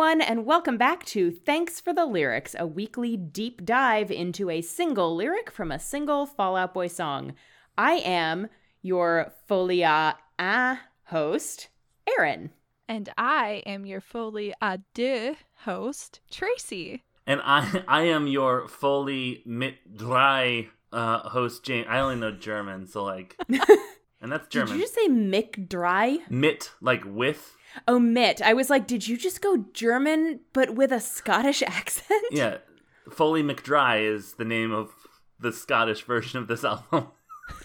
everyone, and welcome back to Thanks for the Lyrics, a weekly deep dive into a single lyric from a single Fall Out Boy song. I am your Folia A host, Aaron. And I am your Folie à deux host, Tracy. And I I am your Foley mit drei uh, host, James. I only know German, so like, and that's German. Did you just say mit Dry? mit like with? Oh, Mitt. I was like, did you just go German but with a Scottish accent? Yeah, Foley McDry is the name of the Scottish version of this album.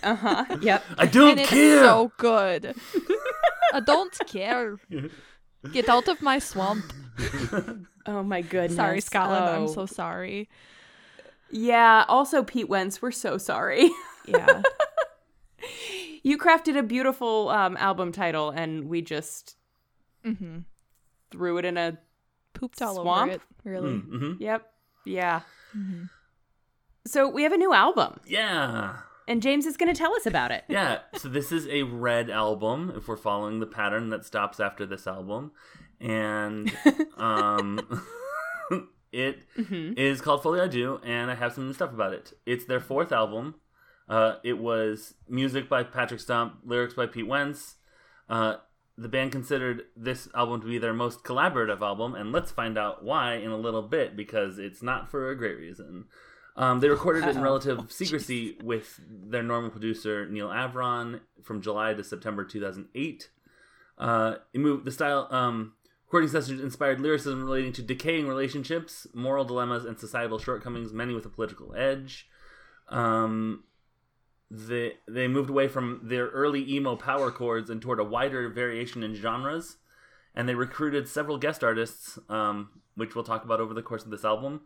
Uh huh. Yep. I don't and it's care. so good. I don't care. Get out of my swamp. Oh my goodness. Sorry, Scotland. I'm Oh. so sorry. Yeah. Also, Pete Wentz, we're so sorry. Yeah. you crafted a beautiful um, album title, and we just hmm threw it in a. Pooped all Swamp? over it, really. hmm Yep. Yeah. Mm-hmm. So we have a new album, Yeah. and James is going to tell us about it. Yeah, so this is a red album if we're following the pattern that stops after this album. And um it is Mhm. called Folly I Do, and I have some stuff about it. It's their fourth album. Uh, it was music by Patrick Stump, lyrics by Pete Wentz. Uh, the band considered this album to be their most collaborative album, and let's find out why in a little bit because it's not for a great reason. Um, they recorded it in relative secrecy with their normal producer Neal Avron from July to September 2008. Uh, it moved the style. Um, recording sessions inspired lyricism relating to decaying relationships, moral dilemmas, and societal shortcomings, many with a political edge. Um, they they moved away from their early emo power chords and toward a wider variation in genres, and they recruited several guest artists, um, which we'll talk about over the course of this album.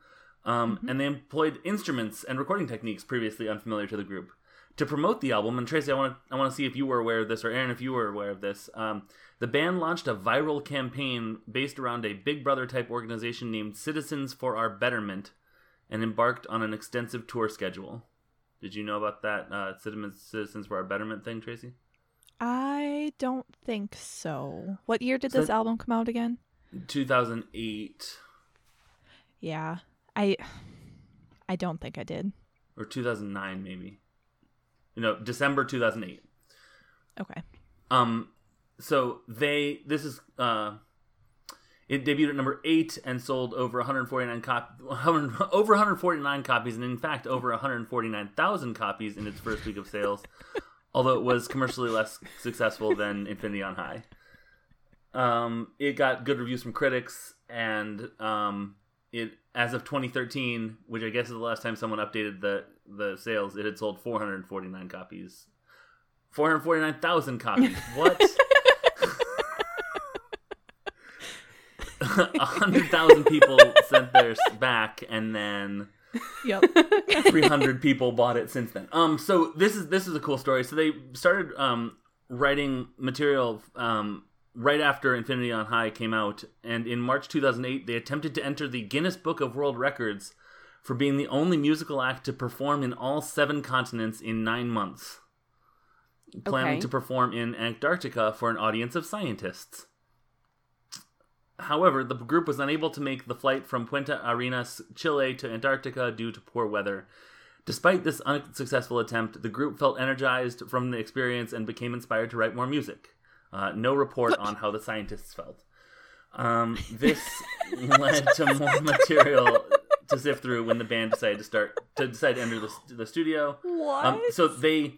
Um, And they employed instruments and recording techniques previously unfamiliar to the group to promote the album. And Tracy, I want to I want to see if you were aware of this, or Aaron, if you were aware of this. Um, the band launched a viral campaign based around a Big Brother type organization named Citizens for Our Betterment, and embarked on an extensive tour schedule. Did you know about that uh, Citizens Citizens for Our Betterment thing, Tracy? I don't think so. What year did So- this album come out again? 2008 Yeah. I I don't think I did. or 2009, maybe. You know, December 2008. Okay. Um, so they this is uh, it debuted at number eight and sold over 149 cop 100, over 149 copies, and in fact over 149,000 copies in its first week of sales. although it was commercially less successful than Infinity on High. Um, it got good reviews from critics, and um, it as of 2013, which I guess is the last time someone updated the the sales, it had sold 449 copies. 449,000 copies. What? hundred thousand people sent theirs back, and then Yep. 300 people bought it since then. Um, so this is this is a cool story. So they started um writing material um right after Infinity on High came out, and in March 2008 they attempted to enter the Guinness Book of World Records for being the only musical act to perform in all seven continents in nine months. Planning Okay. to perform in Antarctica for an audience of scientists. However, the group was unable to make the flight from Punta Arenas, Chile to Antarctica due to poor weather. Despite this unsuccessful attempt, the group felt energized from the experience and became inspired to write more music. Uh, no report on how the scientists felt. Um, this led to more material to sift through when the band decided to start to decide to enter the, the studio. What? Um, so they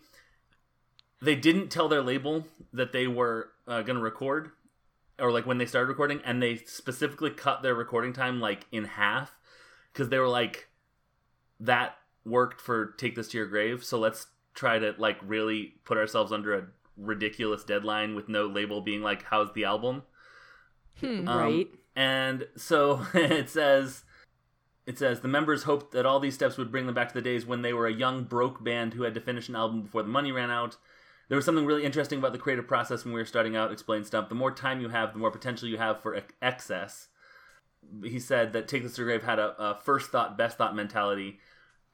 they didn't tell their label that they were uh, going to record, or like when they started recording, and they specifically cut their recording time like in half because they were like, that worked for "Take This to Your Grave," so let's try to like really put ourselves under a ridiculous deadline with no label being like, "How's the album?" Hmm. Um, Right. And so it says it says the members hoped that all these steps would bring them back to the days when they were a young broke band who had to finish an album before the money ran out. There was something really interesting about the creative process when we were starting out, explained Stump. The more time you have, the more potential you have for ex- excess. He said that Take This to Grave had a, a first thought, best thought mentality.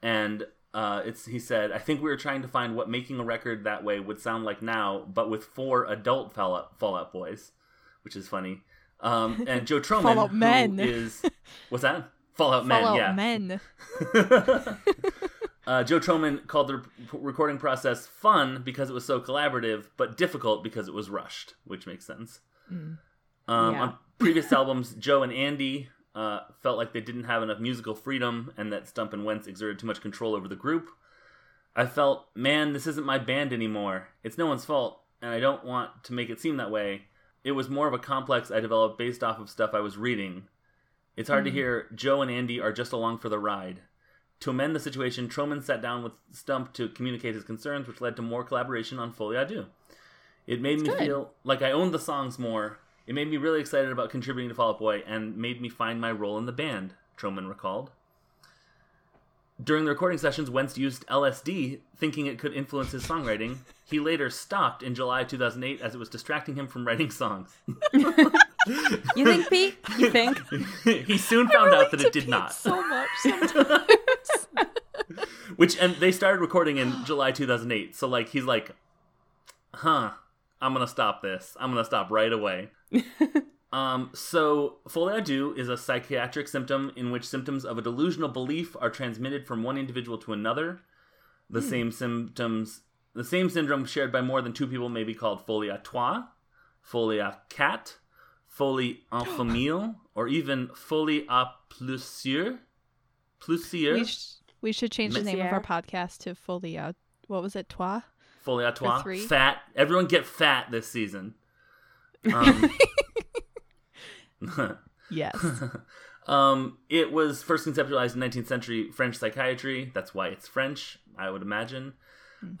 And uh, it's he said, I think we were trying to find what making a record that way would sound like now, but with four adult Fallout, Fallout Boys, which is funny. Um, and Joe Trohman, Fallout Men. is what's that? Fallout Men, yeah. Men. uh, Joe Trohman called the re- recording process fun because it was so collaborative, but difficult because it was rushed, which makes sense. Um, Yeah. On previous albums, Joe and Andy uh, felt like they didn't have enough musical freedom and that Stump and Wentz exerted too much control over the group. I felt, man, this isn't my band anymore. It's no one's fault, and I don't want to make it seem that way. It was more of a complex I developed based off of stuff I was reading. It's hard to hear Joe and Andy are just along for the ride. To amend the situation, Trohman sat down with Stump to communicate his concerns, which led to more collaboration on Folie à Deux. It made me good. feel like I owned the songs more. It made me really excited about contributing to Fall Out Boy and made me find my role in the band, Trohman recalled. During the recording sessions, Wentz used LSD, thinking it could influence his songwriting. He later stopped in July 2008 as it was distracting him from writing songs. You think, Pete? You think? he soon found out that it did not. So much sometimes. Which and they started recording in July 2008. So like he's like, "Huh, I'm gonna stop this. I'm gonna stop right away." um. So folie à deux is a psychiatric symptom in which symptoms of a delusional belief are transmitted from one individual to another. The same symptoms, the same syndrome shared by more than two people may be called folie à trois, folie à quatre, folie en famille, or even folie à plusieurs. Plusieurs. We, should change the name of our podcast to Folia. What was it? Toi? Folie à trois. Fat. Everyone get fat this season. Um, Yes. um, it was first conceptualized in 19th century French psychiatry. That's why it's French, I would imagine.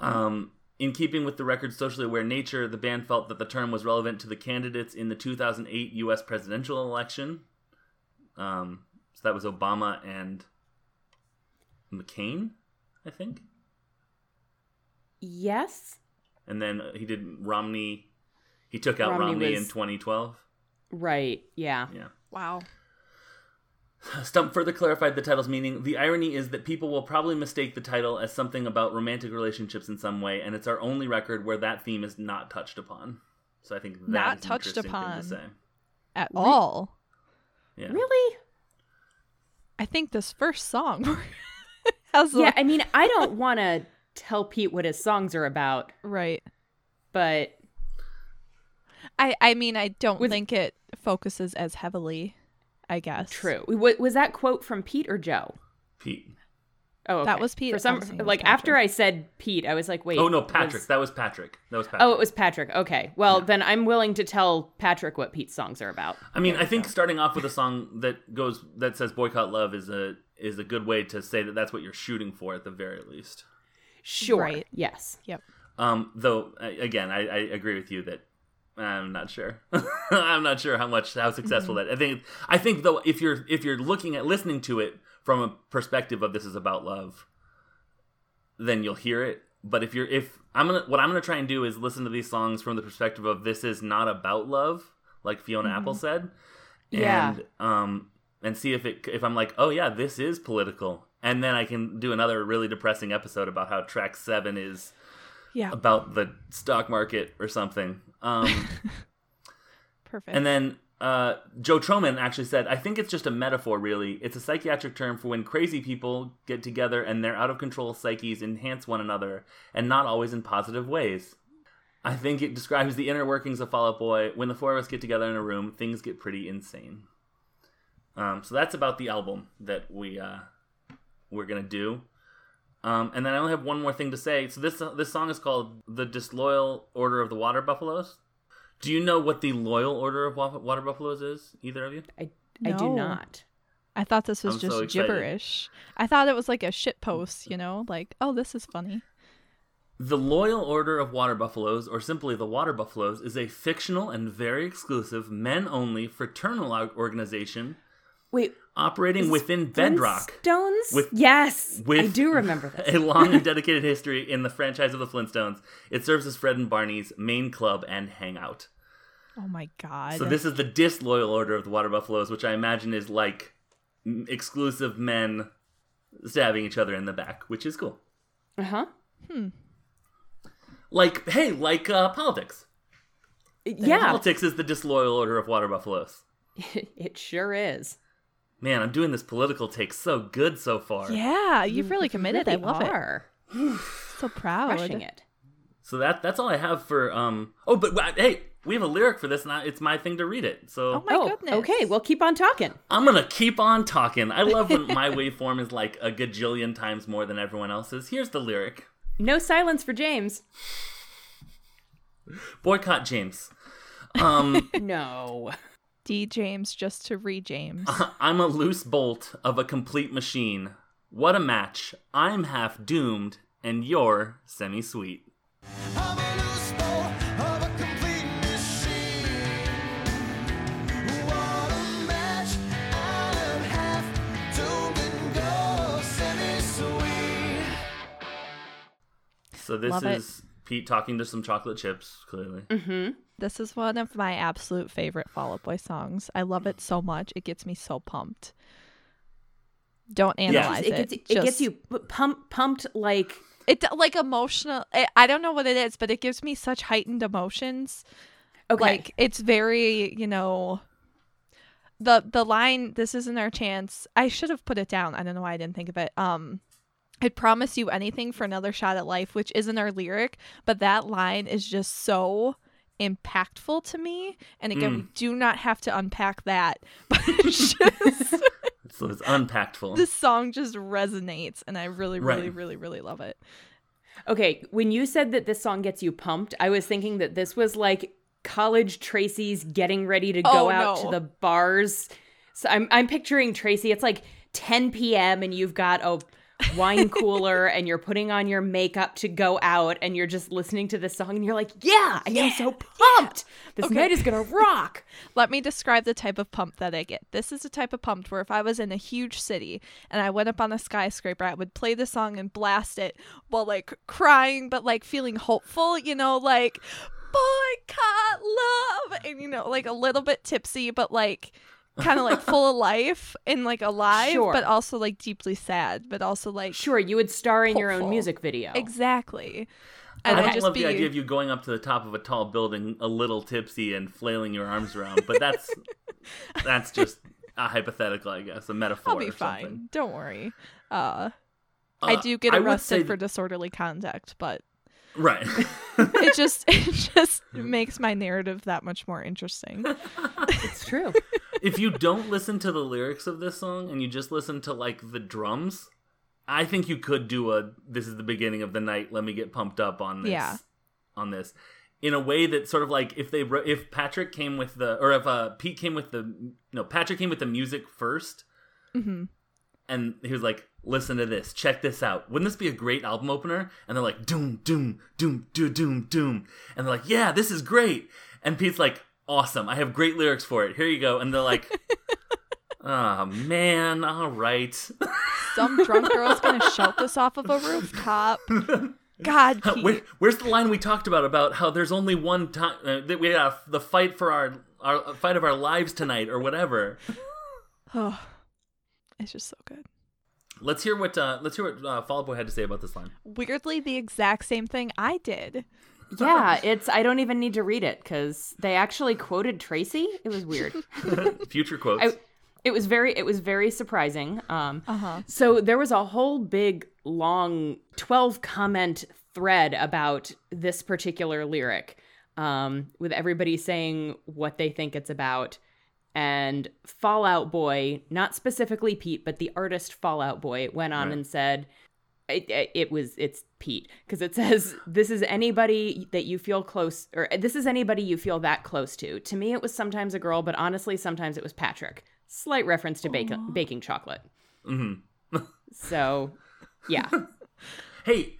Um, in keeping with the record's socially aware nature, the band felt that the term was relevant to the candidates in the 2008 U.S. presidential election. Um, so that was Obama and McCain, I think. Yes. And then he did Romney. He took out Romney Romney, in 2012. Right. Yeah. Yeah. wow. Stump further clarified the title's meaning. The irony is that people will probably mistake the title as something about romantic relationships in some way, and it's our only record where that theme is not touched upon. So I think that's Not an touched interesting thing upon. to say. At all. Yeah. Really? I think this first song has Yeah. I mean, I don't want to tell Pete what his songs are about, right. but I I mean I don't With- think it focuses as heavily. I guess true. W- was that quote from Pete or Joe? Pete. Oh, That was Pete. For I some, was thinking it was like after I said Pete, I was like, wait. oh no, Patrick. was- That was Patrick. That was Patrick. Oh, it was Patrick. Okay. Well, then I'm willing to tell Patrick what Pete's songs are about. I mean, I think starting off with a song that goes that says "boycott love" is a is a good way to say that that's what you're shooting for at the very least. Sure. Right. Yes. Yep. Um, though again, I, I agree with you that I'm not sure. I'm not sure how much how successful that. I think I think though if you're if you're looking at listening to it from a perspective of this is about love, then you'll hear it. But if you're if I'm gonna what I'm gonna try and do is listen to these songs from the perspective of this is not about love, like Fiona Apple said, Yeah. and um and see if it if I'm like oh yeah this is political, and then I can do another really depressing episode about how track seven is Yeah. about the stock market or something. Um, Perfect. and then uh, Joe Trohman actually said, I think it's just a metaphor, really. It's a psychiatric term for when crazy people get together and their out of control psyches enhance one another, and not always in positive ways. I think it describes the inner workings of Fall Out Boy. When the four of us get together in a room, things get pretty insane. Um, so that's about the album that we uh, we're gonna do. Um, and then I only have one more thing to say. So this this song is called "The Disloyal Order of the Water Buffaloes." Do you know what the Loyal Order of Wa- Water Buffaloes is? Either of you? I, I do not. I thought this was I'm just so gibberish. I thought it was like a shit post, you know, like, oh, this is funny. The Loyal Order of Water Buffaloes, or simply the Water Buffaloes, is a fictional and very exclusive men-only fraternal organization Wait. operating within Bedrock. Stones? With- yes. I do remember this. a long and dedicated history in the franchise of the Flintstones. It serves as Fred and Barney's main club and hangout. Oh my god. So this is the disloyal order of the Water Buffaloes, which I imagine is like exclusive men stabbing each other in the back, which is cool. Uh huh. Hmm. Like, hey, like uh, politics. Yeah. Politics is the disloyal order of Water Buffaloes. it sure is. Man, I'm doing this political take so good so far. Yeah, you've really committed. Really I love are. it. So proud. Crushing it. So that that's all I have for um. Oh, but hey, we have a lyric for this, and I- it's my thing to read it. So Oh my oh, goodness. okay. Well, keep on talking. I'm gonna keep on talking. I love when my waveform is like a gajillion times more than everyone else's. Here's the lyric: No silence for James. Boycott James. Um, No. D James just to re James. I'm a loose bolt of a complete machine. What a match! I'm half doomed, and you're semi-sweet. I'm a loose ball of a complete machine. What a match! I'm half doomed and go semi-sweet. So this Love it. is Pete talking to some chocolate chips. Clearly, Mm-hmm. This is one of my absolute favorite Fall Out Boy songs. I love it so much. It gets me so pumped. Don't analyze It it. gets, it gets Just- you p- pump, pumped like It like emotional. I I don't know what it is, but it gives me such heightened emotions. okay. Like it's very, you know. The the line, "This isn't our chance." I should have put it down. I don't know why I didn't think of it. Um, I'd promise you anything for another shot at life, which isn't our lyric, but that line is just so impactful to me. And again, we mm. do not have to unpack that, but it's just so it's unpactful. this song just resonates, and I really, really, Right. really, really love it. Okay, when you said that this song gets you pumped, I was thinking that this was like college Tracy's getting ready to go Oh, out no. to the bars. So I'm I'm picturing Tracy. It's like 10 p.m. and you've got a wine cooler and you're putting on your makeup to go out and you're just listening to this song and you're like, "Yeah, I am so pumped. This night is going to rock." Let me describe the type of pump that I get. This is a type of pump where if I was in a huge city and I went up on a skyscraper, I would play the song and blast it while like crying, but like feeling hopeful, you know, like boycott love, and you know, like a little bit tipsy, but like kind of like full of life and like alive, Sure. but also like deeply sad, but also like Sure, you would star in your own music video. exactly. I don't just love be the idea of you going up to the top of a tall building, a little tipsy, and flailing your arms around. But that's that's just a hypothetical, I guess, a metaphor. I'll be or fine. something. Don't worry. Uh, I Uh, do get arrested say- for disorderly conduct, but right. it just it just makes my narrative that much more interesting. It's true. if you don't listen to the lyrics of this song and you just listen to like the drums, I think you could do a "This is the beginning of the night. Let me get pumped up on this." Yeah. On this, in a way that sort of like if they wrote- if Patrick came with the or if uh Pete came with the no Patrick came with the music 1st hmm and he was like, "Listen to this. Check this out. Wouldn't this be a great album opener?" And they're like, "Doom, doom, doom, doom, doom, doom," and they're like, "Yeah, this is great." And Pete's like, "Awesome. I have great lyrics for it. Here you go." And they're like, "Oh man, all right." Some drunk girl's gonna shout this off of a rooftop. God. Where, where's the line we talked about about how there's only one time uh, that we have the fight for our our fight of our lives tonight or whatever? oh, it's just so good. Let's hear what uh, let's hear what uh, Fall Out Boy had to say about this line. Weirdly, the exact same thing I did. Yeah, it's I don't even need to read it cuz they actually quoted Tracy. It was weird. Future quotes. I, it was very it was very surprising. Um Uh huh. so there was a whole big long 12 comment thread about this particular lyric um with everybody saying what they think it's about and Fallout Boy, not specifically Pete, but the artist Fallout Boy went on Right. and said it, it, was it's Pete because it says this is anybody that you feel close or this is anybody you feel that close to. To me, it was sometimes a girl, but honestly, sometimes it was Patrick. Slight reference to bacon, baking chocolate. hmm So, yeah, Hey,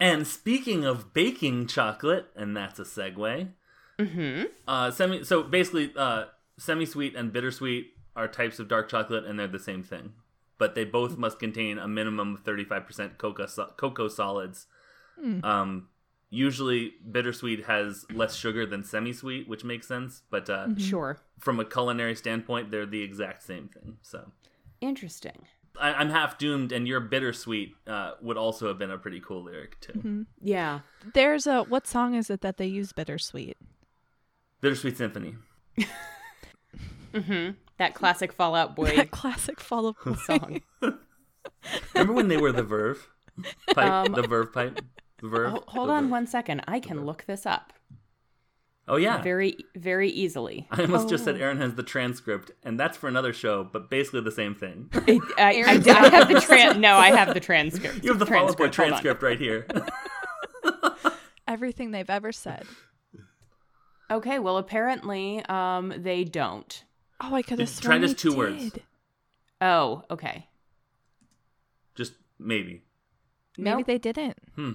and speaking of baking chocolate, and that's a segue. hmm Uh, semi. So basically, uh, semi-sweet and bittersweet are types of dark chocolate, and they're the same thing. But they both must contain a minimum of thirty-five percent cocoa so- cocoa solids. Mm. Um, usually, bittersweet has less sugar than semi-sweet, which makes sense. But uh, sure, from a culinary standpoint, they're the exact same thing. So interesting. I- I'm half doomed, and your bittersweet uh, would also have been a pretty cool lyric too. Yeah, There's a what song is it that they use bittersweet? Bittersweet Symphony. That classic Fallout Boy That classic follow song. Remember when they were the Verve pipe? Um, the Verve pipe. The Verve. Ho- hold The on Verve. one second. I can look this up Oh yeah. very, very easily. I almost just Oh. said Aaron has the transcript, and that's for another show, but basically the same thing. I, I, I, I have the tran. No, I have the transcript. You have the follow-up boy transcript right here. everything they've ever said. Okay, well, apparently, um, they don't. Oh, I could have Try sworn just they two words. did. Oh, okay. just maybe. Maybe Nope. they didn't. Hmm.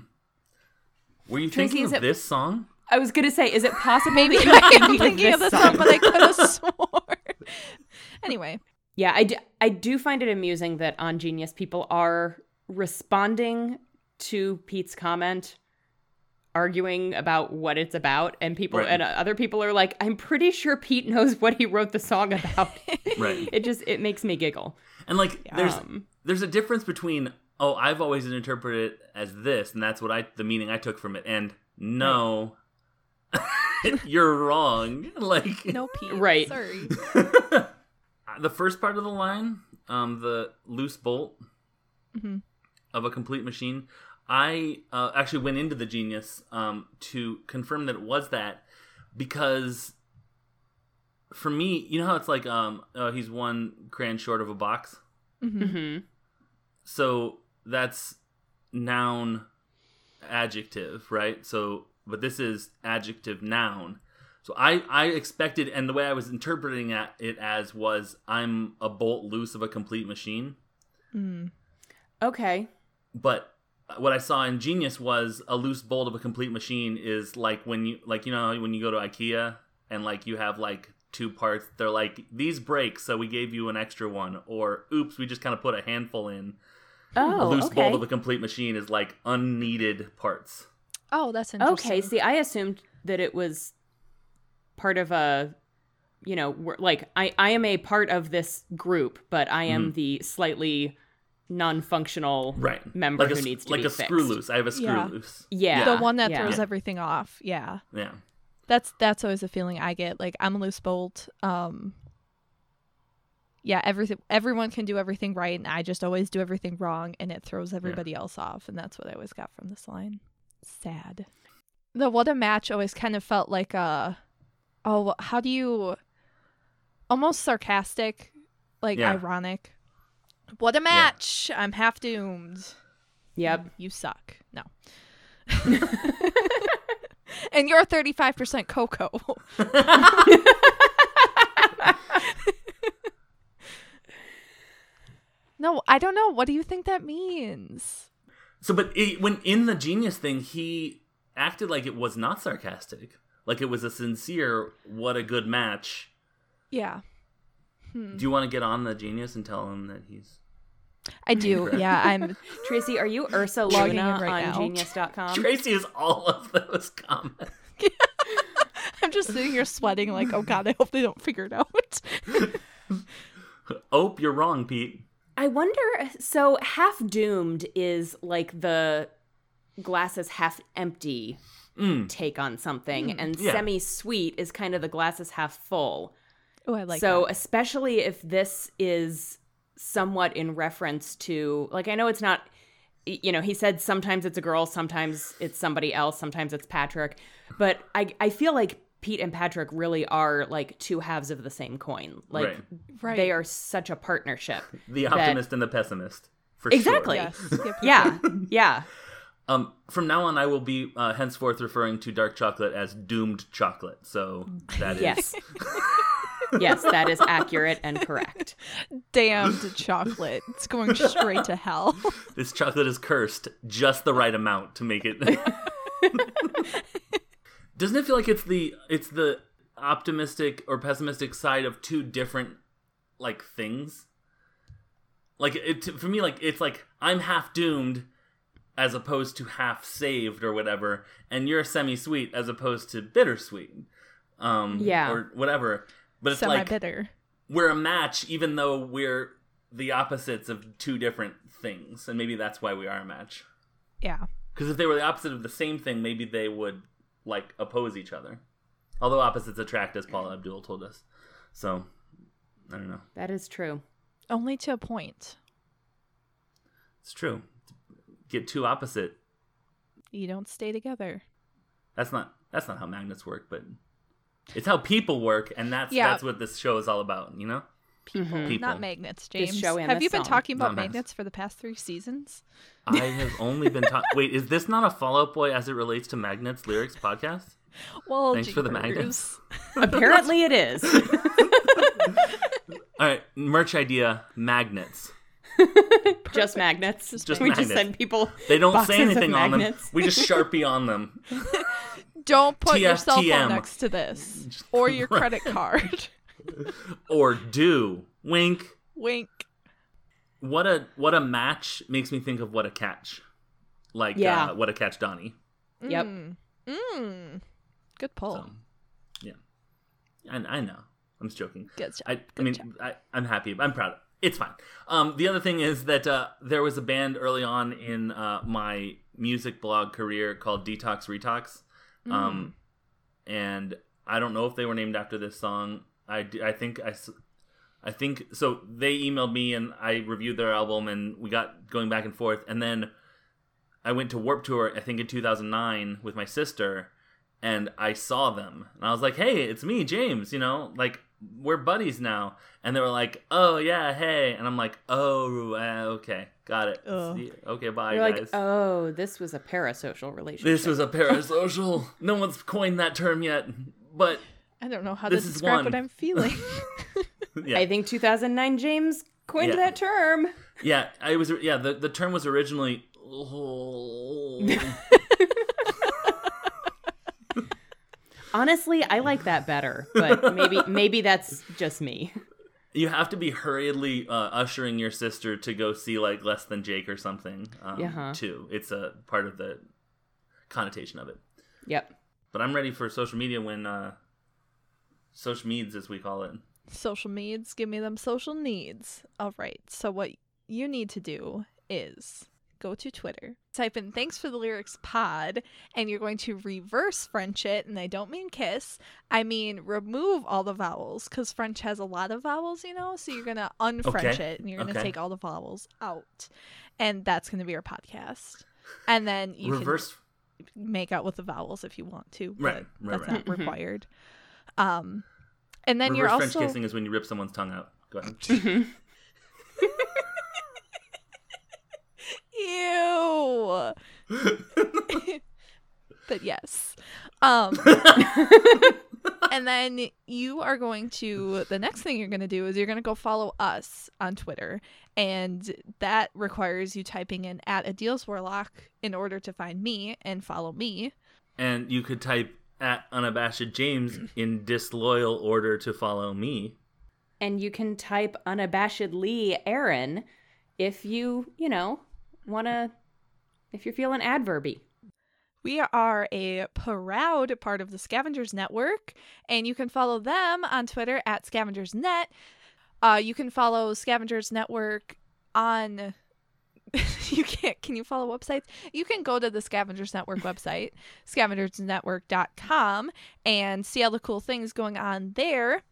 Were you Tracy, thinking of it- this song? I was gonna say, is it possible? Maybe that you're I'm thinking, thinking of this the song, but I could have sworn. anyway, Yeah, I do, I do find it amusing that on Genius people are responding to Pete's comment, arguing about what it's about, and people Right. and other people are like, "I'm pretty sure Pete knows what he wrote the song about." Right. it just it makes me giggle. And like there's Um, there's a difference between oh I've always interpreted it as this and that's what I the meaning I took from it and no you're wrong like no Pete. Right. Sorry. the first part of the line um the loose bolt mm-hmm. of a complete machine I uh, actually went into the genius um to confirm that it was that because for me you know how it's like um oh, he's one crayon short of a box hmm mhm. so that's noun adjective right so but this is adjective noun so i i expected and the way i was interpreting it it as was i'm a bolt loose of a complete machine Mm. Okay. but what i saw in genius was a loose bolt of a complete machine is like when you like you know when you go to ikea and like you have like two parts they're like these break so we gave you an extra one or oops we just kind of put a handful in Oh, a loose okay. bolt of a complete machine is like unneeded parts. Oh, that's interesting. Okay, see, I assumed that it was part of a, you know, like I, I am a part of this group, but I am mm. the slightly non-functional Right. member like a, who s- needs to like be a screw loose. I have a screw Yeah. loose. Yeah, the one that yeah. throws everything off. Yeah. Yeah. That's that's always a feeling I get. Like I'm a loose bolt. Um Yeah, everything everyone can do everything right and I just always do everything wrong and it throws everybody else off and that's what I always got from this line. Sad. The what a match always kind of felt like a oh, how do you almost sarcastic, like Yeah. ironic. What a match. I'm half doomed. Yep. You suck. No. and you're 35% cocoa. no, I don't know. What do you think that means? So, but it, when in the genius thing, he acted like it was not sarcastic, like it was a sincere "what a good match." Yeah. Hmm. Do you want to get on the genius and tell him that he's? I do. Yeah, I'm Tracy, are you Ursa Logging Luna in right on now. Genius.com? Tracy is all of those comments. I'm just sitting here sweating like, "Oh god, I hope they don't figure it out." Oh, you're wrong, Pete. I wonder. So, half doomed is like the glasses half empty Mm. take on something, and yeah. semi sweet is kind of the glasses half full. oh, I like so, that. especially if this is somewhat in reference to, like, I know it's not, you know, he said sometimes it's a girl, sometimes it's somebody else, sometimes it's Patrick, but I, I feel like Pete and Patrick really are like two halves of the same coin. Like, Right. Right. they are such a partnership. The That- optimist and the pessimist. For Exactly. Sure. Yes. Yep, yep, Yeah, yeah. Um, from now on, I will be uh, henceforth referring to dark chocolate as doomed chocolate. So that is Yes. yes, that is accurate and correct. Damned chocolate. It's going straight to hell. this chocolate is cursed just the right amount to make it. Doesn't it feel like it's the it's the optimistic or pessimistic side of two different like things? Like it for me, like it's like I'm half doomed as opposed to half saved or whatever, and you're semi sweet as opposed to bittersweet, um, Yeah. or whatever. But it's Semi like bitter. we're a match even though we're the opposites of two different things and maybe that's why we are a match Yeah. because if they were the opposite of the same thing maybe they would like oppose each other although opposites attract as paula abdul told us so I don't know. That is true. Only to a point. It's true. Get two opposite. You don't stay together. That's not that's not how magnets work, but it's how people work, and that's Yeah. that's what this show is all about. You know, People, mm-hmm. People. not magnets, This James. show and Have this you been song. talking about Not magnets. magnets for the past three seasons? I have only been talking. Wait, is this not a Fallout Boy as it relates to magnets lyrics podcast? Well, Thanks for the magnets. Apparently, it is. All right, merch idea: magnets. just magnets. Just we magnets. just send people. They don't boxes say anything on them. We just sharpie on them. Don't put your cell TFTM. phone next to this or your credit card. Or do wink. Wink. What a what a match makes me think of what a catch, like Yeah. uh, what a catch, Donnie. Yep. Mm. Mm. Good pull. So, yeah, and I know I'm just joking. Good job. I, I mean, job. I, I'm happy. I'm proud. It's fine. Um, the other thing is that uh, there was a band early on in uh, my music blog career called Detox Retox, um, and I don't know if they were named after this song. I, I think I, I think so. They emailed me and I reviewed their album and we got going back and forth. And then I went to Warped Tour. I think in 2009 with my sister, and I saw them and I was like, "Hey, it's me, James. You know, like we're buddies now." And they were like, "Oh yeah, hey," and I'm like, "Oh, uh, okay, got it. Oh. Okay, bye, You're guys." like, oh, this was a parasocial relationship. this was a parasocial. no one's coined that term yet, but I don't know how This to is describe one. what I'm feeling. yeah, I think 2009 James coined Yeah. that term. yeah. I was yeah. The the term was originally. Honestly, I like that better, but maybe maybe that's just me. you have to be hurriedly uh, ushering your sister to go see like less than Jake or something. Um, Yeah. Too. It's a part of the connotation of it. Yep. But I'm ready for social media when uh, social meds as we call it. social needs, give me them social needs. All right. So what you need to do is go to Twitter, type in thanks for the lyrics pod, and you're going to reverse French it. And I don't mean kiss, I mean remove all the vowels because French has a lot of vowels, you know? So you're going to unfrench Okay, it and you're going to okay. take all the vowels out. And that's going to be our podcast. And then you Reverse. can make out with the vowels if you want to, but Right, right, that's right. not required. Um, and then Reverse you're French also kissing is when you rip someone's tongue out. Go ahead. Ew. but yes. Um and then you are going to the next thing you're going to do is you're going to go follow us on Twitter and that requires you typing in at a deals Warlock in order to find me and follow me. and you could type at unabashed James in disloyal order to follow me. And you can type unabashedly Aaron if you, you know, want to, if you're feeling adverby. We are a proud part of the Scavengers Network, and you can follow them on Twitter at scavengersnet. Uh, you can follow Scavengers Network on. you can't. Can you follow websites? You can go to the Scavengers Network website, scavengersnetwork.com, and see all the cool things going on there.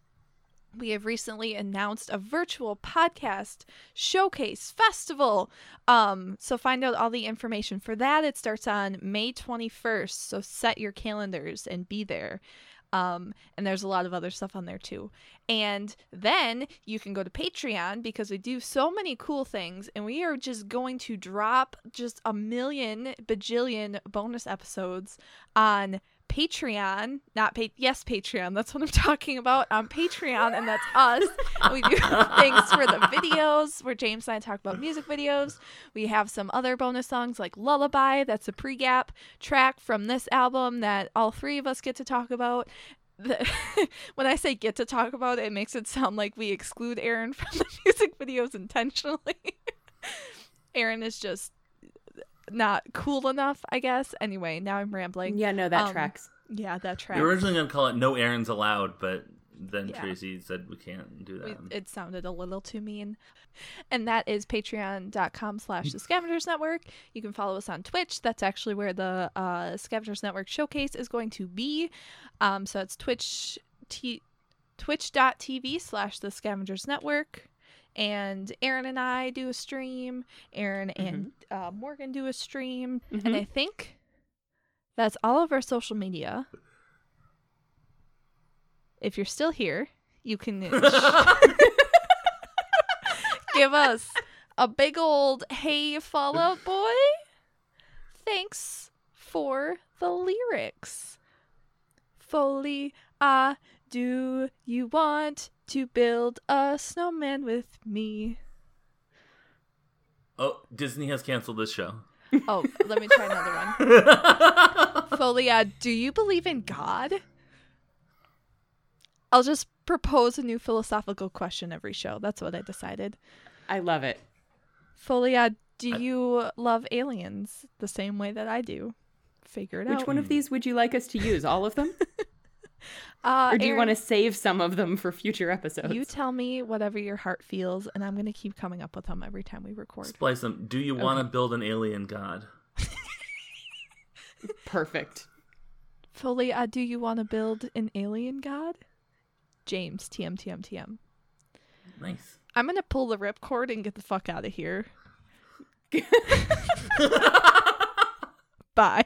We have recently announced a virtual podcast showcase festival. Um, so find out all the information for that. It starts on May 21st. So set your calendars and be there. Um, and there's a lot of other stuff on there too. And then you can go to Patreon because we do so many cool things, and we are just going to drop just a million bajillion bonus episodes on Patreon, not pa- yes, Patreon. That's what I'm talking about on Patreon, and that's us. We do things for the videos where James and I talk about music videos. We have some other bonus songs like Lullaby, that's a pre-gap track from this album that all three of us get to talk about. When I say get to talk about it, it makes it sound like we exclude Aaron from the music videos intentionally. Aaron is just not cool enough, I guess. Anyway, now I'm rambling. Yeah, no, that Um, tracks. Yeah, that track. We were originally going to call it No Errands Allowed, but then Yeah. Tracy said we can't do We- that. it sounded a little too mean. And that is patreon.com slash the scavengers network. You can follow us on Twitch. That's actually where the uh, scavengers network showcase is going to be. Um, so it's Twitch t twitch.tv slash the scavengers network and aaron and i do a stream. Aaron and uh, morgan do a stream. And i think that's all of our social media. If you're still here you can give us a big old hey fallout boy. Thanks for the lyrics. Foley, ah, do you want to build a snowman with me? Oh, Disney has canceled this show. Oh, let me try another one. Foley, ah, do you believe in God? I'll just propose a new philosophical question every show. That's what I decided. I love it. Folia, do you love aliens the same way that I do? Figure it Which out. Which one of these would you like us to use? All of them? Uh, Or do you want to save some of them for future episodes? You tell me whatever your heart feels, and I'm gonna keep coming up with them every time we record. Splice them. Do you want to build an alien god? Perfect. Foley, uh, do you want to build an alien god? James, TM, TM, TM. Nice. I'm gonna pull the ripcord and get the fuck out of here. Bye.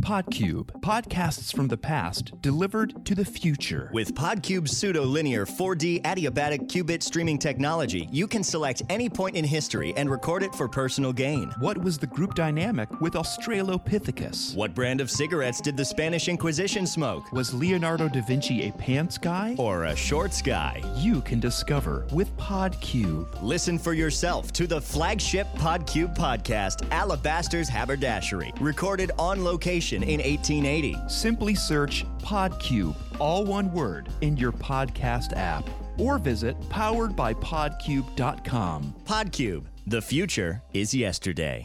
Podcube, podcasts from the past delivered to the future. With Podcube's pseudo-linear 4D adiabatic qubit streaming technology, you can select any point in history and record it for personal gain. What was the group dynamic with Australopithecus? What brand of cigarettes did the Spanish Inquisition smoke? Was Leonardo da Vinci a pants guy? Or a shorts guy? You can discover with Podcube. Listen for yourself to the flagship Podcube podcast, Alabaster's Haberdashery, recorded on location in 1880. Simply search Podcube, all one word, in your podcast app. Or visit poweredbypodcube.com. Podcube, the future is yesterday.